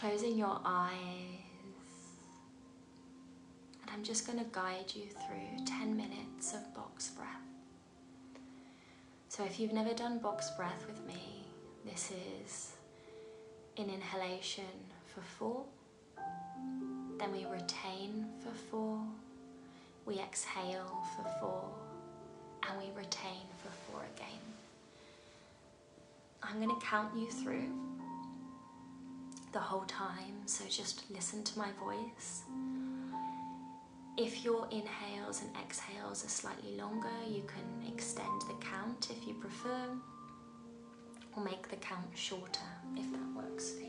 closing your eyes. And I'm just going to guide you through 10 minutes of box breath. So if you've never done box breath with me, this is an inhalation for four, then we retain for four, we exhale for four, and we retain for four again. I'm going to count you through the whole time, so just listen to my voice. If your inhales and exhales are slightly longer, you can extend the count if you prefer, or make the count shorter if that works for you.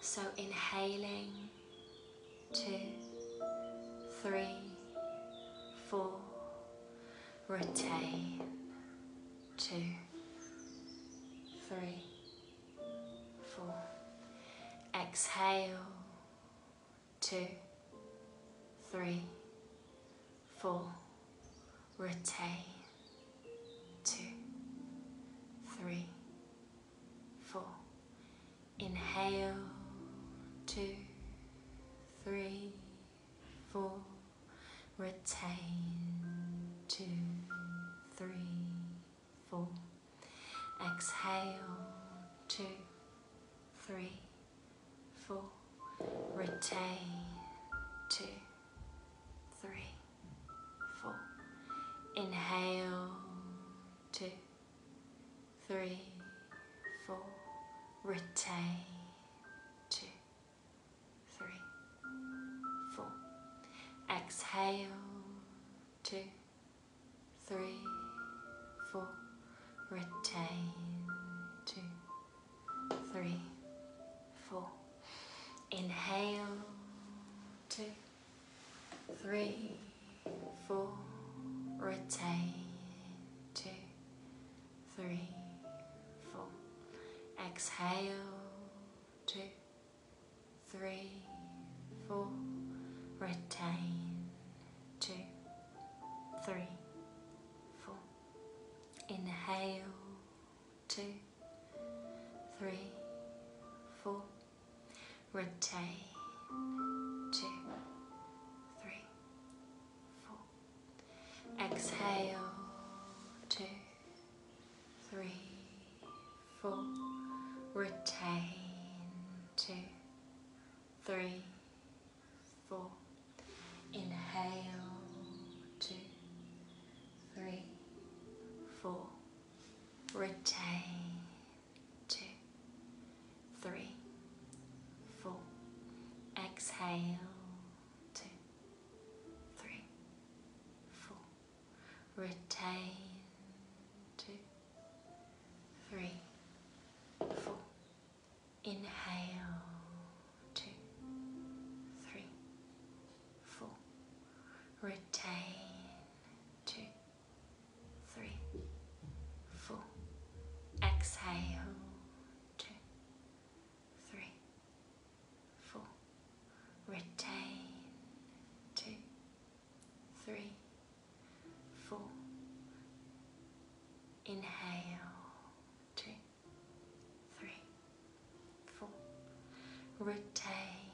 So inhaling, retain, two, three, four, exhale, two, three, four, retain, two, three, four, inhale, two, three, four, retain, two, three, four, exhale, two, three, four, retain, three, four, exhale, two, three, four, retain, two, three, four, inhale, two, three, four, retain, two, three, four, exhale, four, retain, two, three, four, inhale, two, three, four, retain, two, three, four, exhale, two, three, four, retain, retain,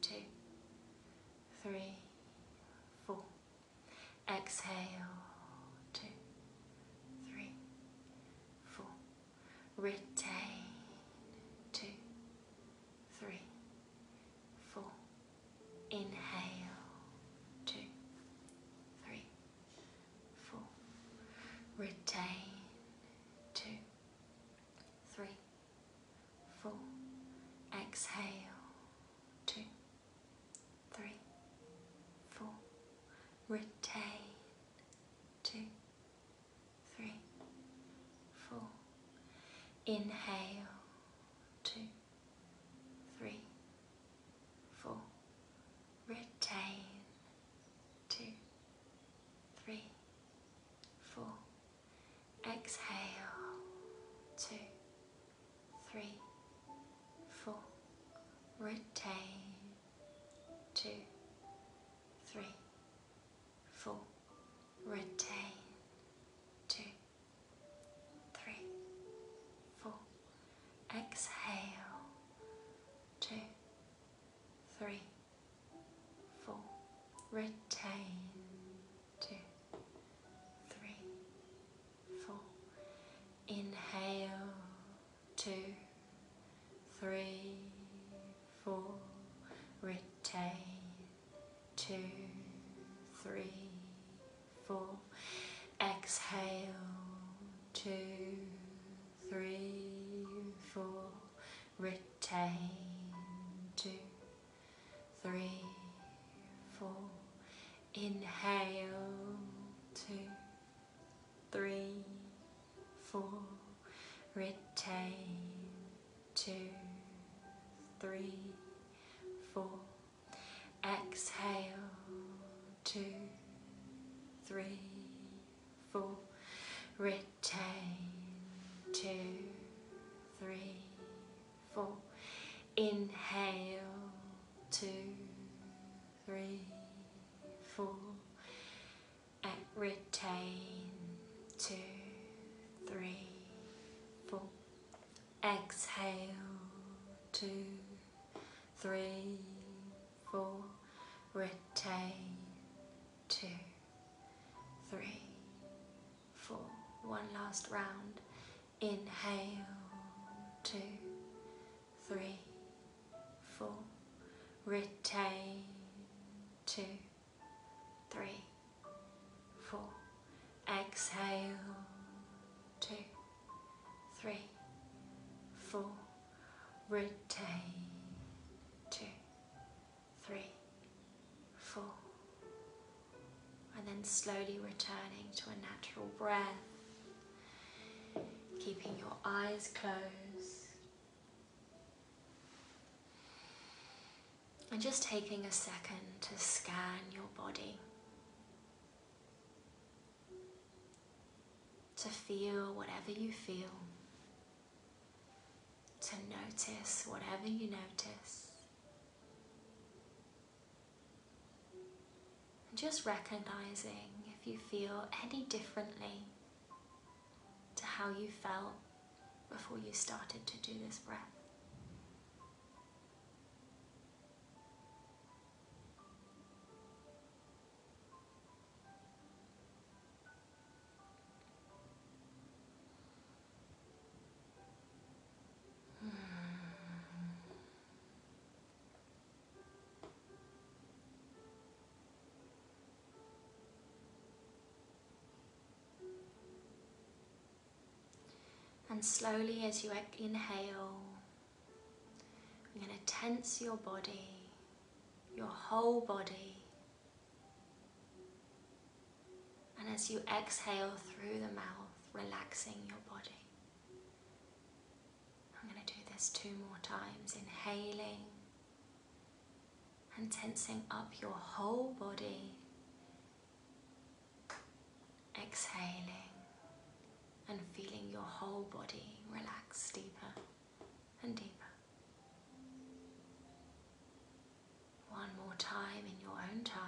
two, three, four, exhale, two, three, four, retain, two, three, four, inhale, two, three, four, retain, two, three, four, exhale, two, three, four, retain, two, three, four, inhale, two, three, four, retain, two, three, four, exhale, two, three, four, retain, exhale, two, three, four, retain, two, three, four. One last round. Inhale, two, three, four, retain, two, three, four, exhale, two, three, four, retain, two, three, four, and then slowly returning to a natural breath, keeping your eyes closed. And just taking a second to scan your body. To feel whatever you feel. To notice whatever you notice. And just recognizing if you feel any differently to how you felt before you started to do this breath. And slowly, as you inhale, you're going to tense your body, your whole body. And as you exhale through the mouth, relaxing your body. I'm going to do this two more times, inhaling and tensing up your whole body, exhaling and feeling your whole body relax deeper and deeper. One more time in your own time.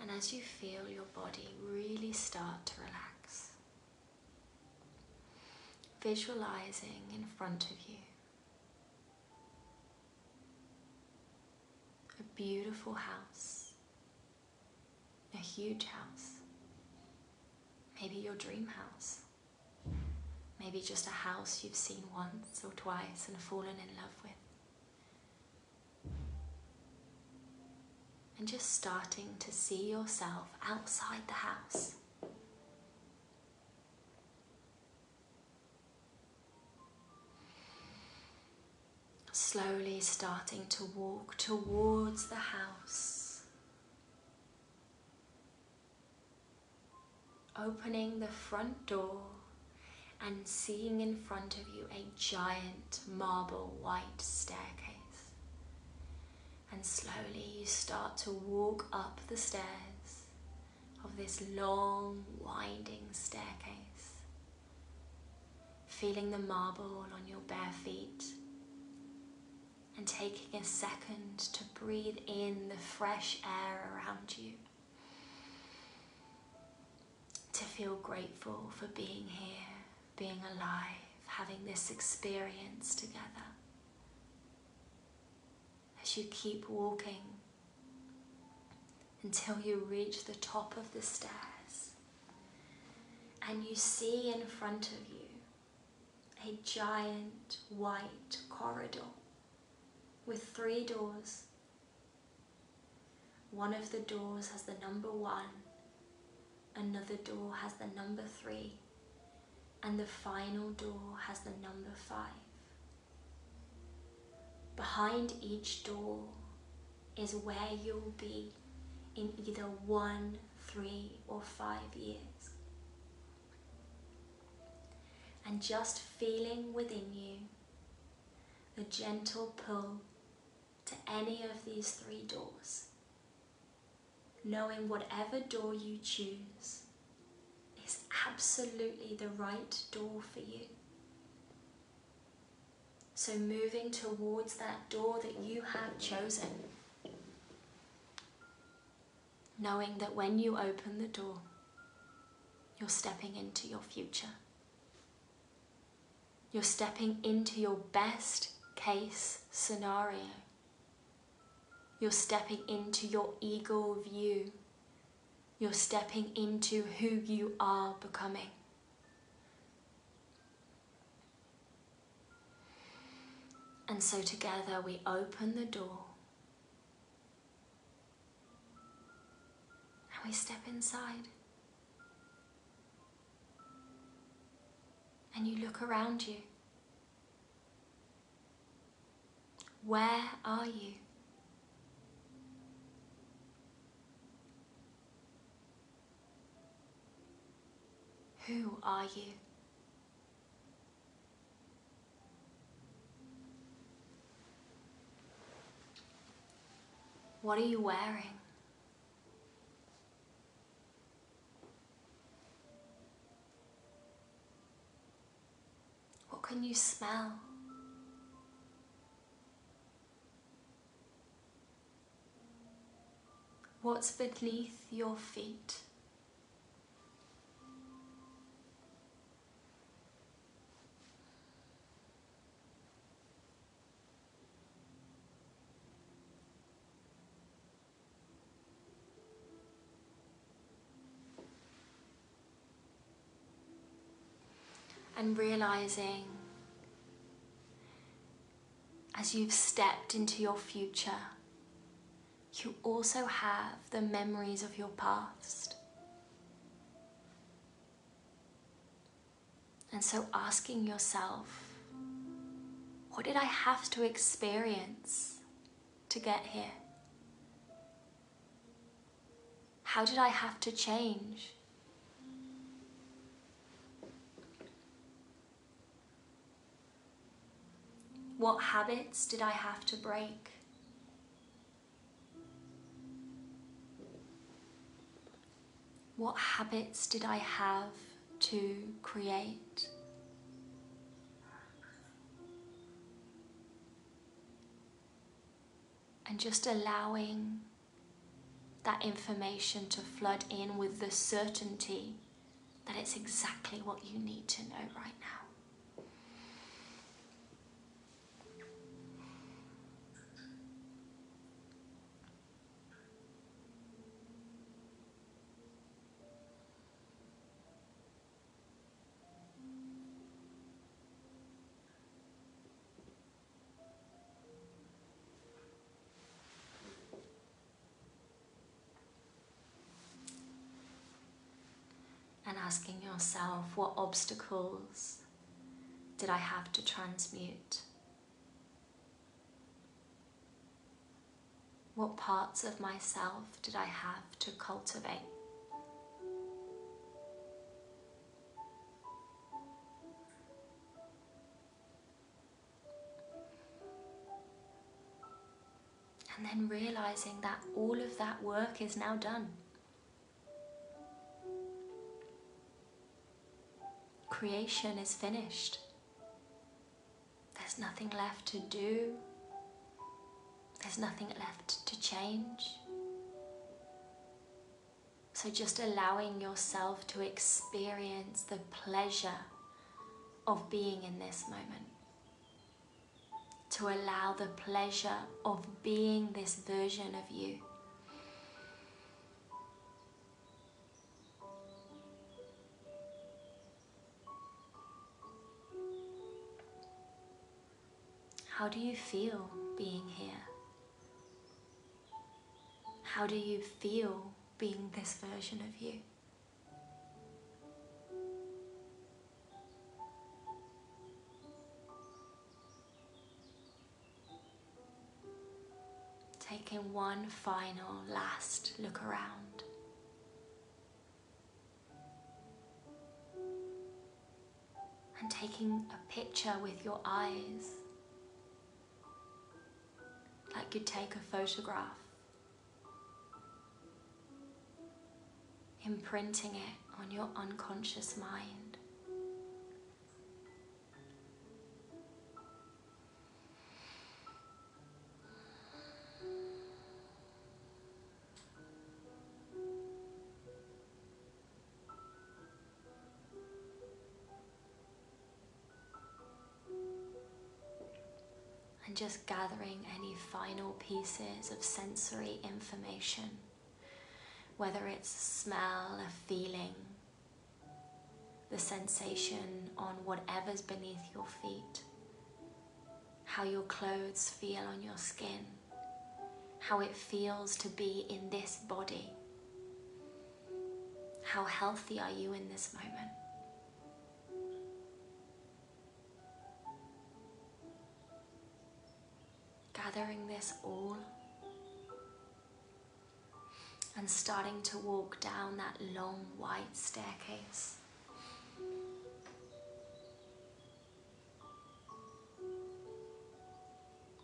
And as you feel your body really start to relax, visualizing in front of you beautiful house, a huge house, maybe your dream house, maybe just a house you've seen once or twice and fallen in love with. And just starting to see yourself outside the house. Slowly starting to walk towards the house, opening the front door and seeing in front of you a giant marble white staircase. And slowly you start to walk up the stairs of this long, winding staircase, feeling the marble on your bare feet and taking a second to breathe in the fresh air around you. To feel grateful for being here, being alive, having this experience together. As you keep walking until you reach the top of the stairs and you see in front of you a giant white corridor with three doors. One of the doors has the number one, another door has the number three, and the final door has the number five. Behind each door is where you'll be in either one, three, or five years. And just feeling within you a gentle pull to any of these three doors, knowing whatever door you choose is absolutely the right door for you. So, moving towards that door that you have chosen, knowing that when you open the door, you're stepping into your future. You're stepping into your best case scenario. You're stepping into your eagle view. You're stepping into who you are becoming. And so together we open the door and we step inside. And you look around you. Where are you? Who are you? What are you wearing? What can you smell? What's beneath your feet? And realizing as you've stepped into your future, you also have the memories of your past. And so asking yourself, what did I have to experience to get here? How did I have to change? What habits did I have to break? What habits did I have to create? And just allowing that information to flood in with the certainty that it's exactly what you need to know right now. Asking yourself what obstacles did I have to transmute? What parts of myself did I have to cultivate? And then realizing that all of that work is now done. Creation is finished. There's nothing left to do There's nothing left to change. So, just allowing yourself to experience the pleasure of being in this moment. To allow the pleasure of being this version of you. How do you feel being here? How do you feel being this version of you? Taking one final last look around. And taking a picture with your eyes like you'd take a photograph, imprinting it on your unconscious mind. Just gathering any final pieces of sensory information, whether it's a smell, a feeling, the sensation on whatever's beneath your feet, how your clothes feel on your skin, how it feels to be in this body. How healthy are you in this moment? Gathering this all and starting to walk down that long white staircase.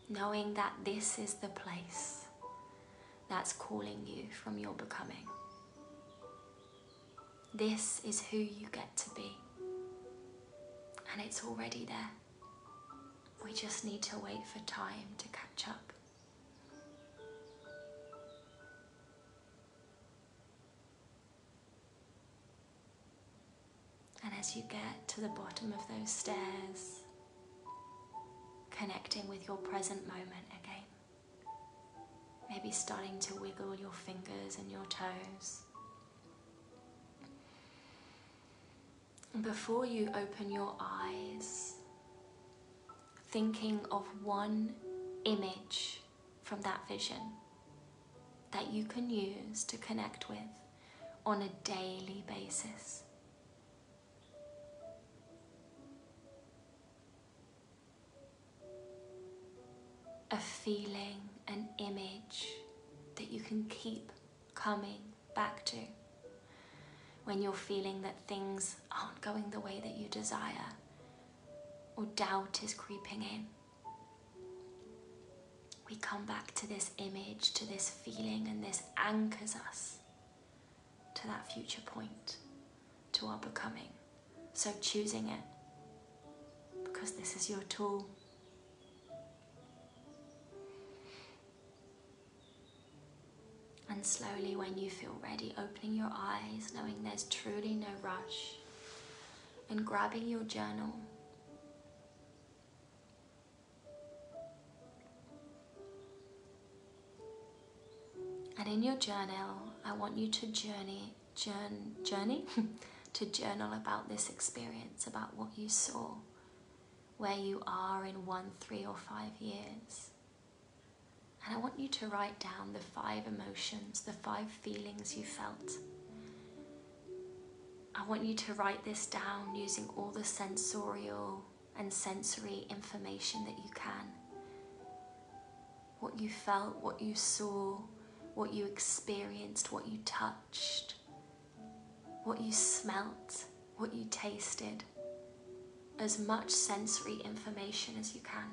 Knowing that this is the place that's calling you from your becoming. This is who you get to be, and it's already there. We just need to wait for time to catch up. And as you get to the bottom of those stairs, connecting with your present moment again, maybe starting to wiggle your fingers and your toes. Before you open your eyes, thinking of one image from that vision that you can use to connect with on a daily basis. A feeling, an image that you can keep coming back to when you're feeling that things aren't going the way that you desire or doubt is creeping in. We come back to this image, to this feeling, and this anchors us to that future point, to our becoming. So choosing it, because this is your tool. And slowly, when you feel ready, opening your eyes, knowing there's truly no rush, and grabbing your journal And in your journal, I want you to journey, journey, journey to journal about this experience, about what you saw, where you are in one, three, or five years. And I want you to write down the five emotions, the five feelings you felt. I want you to write this down using all the sensorial and sensory information that you can. What you felt, what you saw, what you experienced, what you touched, what you smelt, what you tasted, as much sensory information as you can.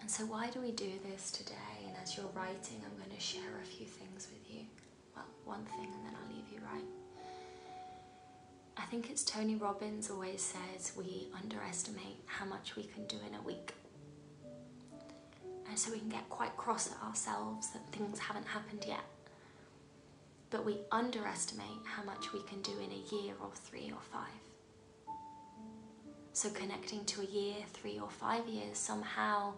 And so, why do we do this today? And as you're writing, I'm going to share a few things with you. Well, one thing, and then I'll leave you right. I think it's Tony Robbins always says we underestimate how much we can do in a week. And so we can get quite cross at ourselves that things haven't happened yet. But we underestimate how much we can do in a year or three or five. So connecting to a year, three or five years somehow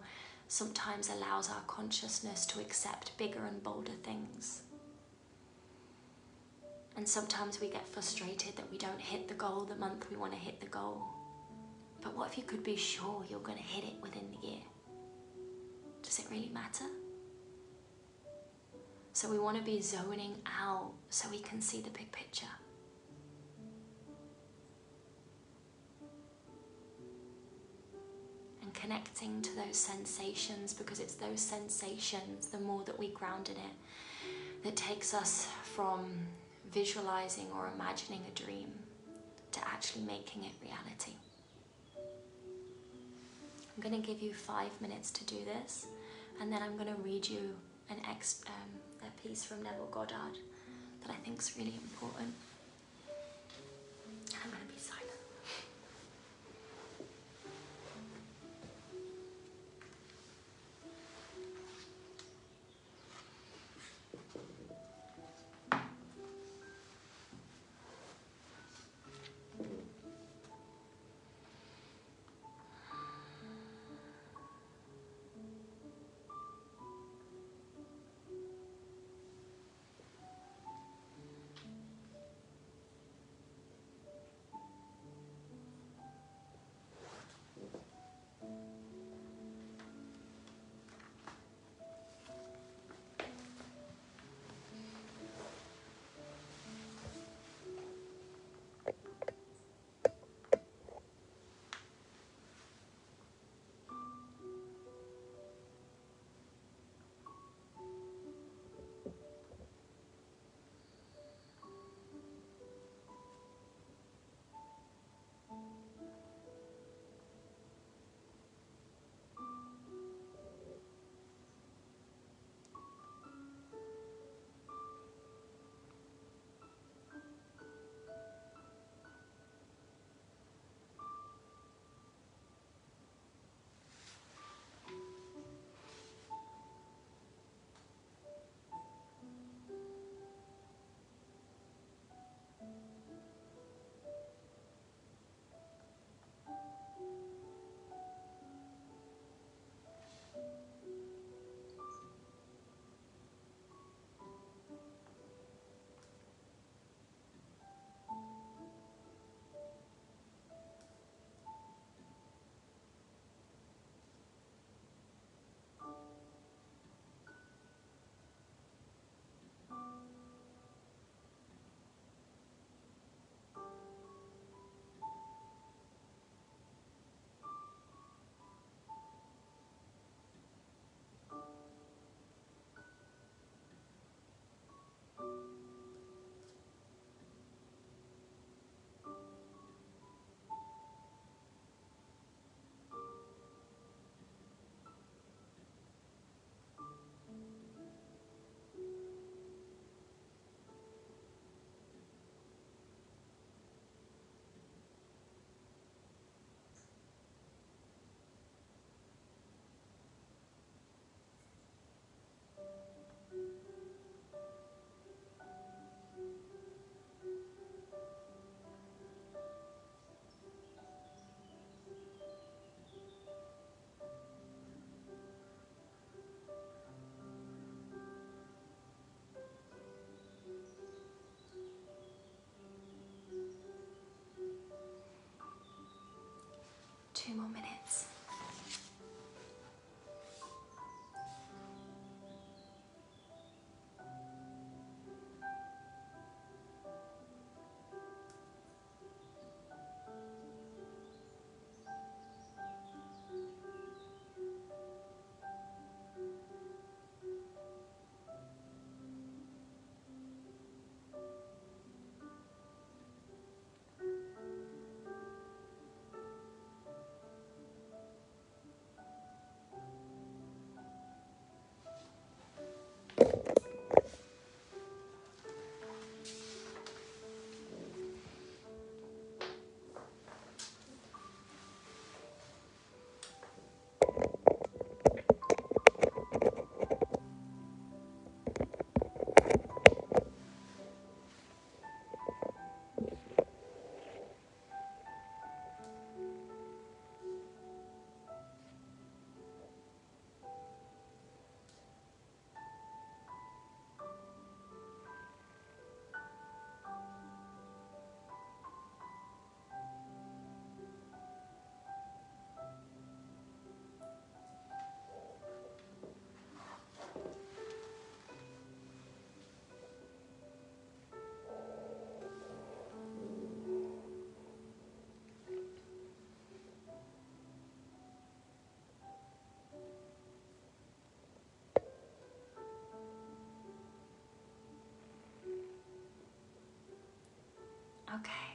sometimes allows our consciousness to accept bigger and bolder things. And sometimes we get frustrated that we don't hit the goal the month we want to hit the goal. But what if you could be sure you're going to hit it within the year? Does it really matter? So we want to be zoning out so we can see the big picture. And connecting to those sensations because it's those sensations, the more that we ground in it, that takes us from visualizing or imagining a dream to actually making it reality. I'm going to give you five minutes to do this, and then I'm going to read you an ex, um, a piece from Neville Goddard that I think is really important. Okay.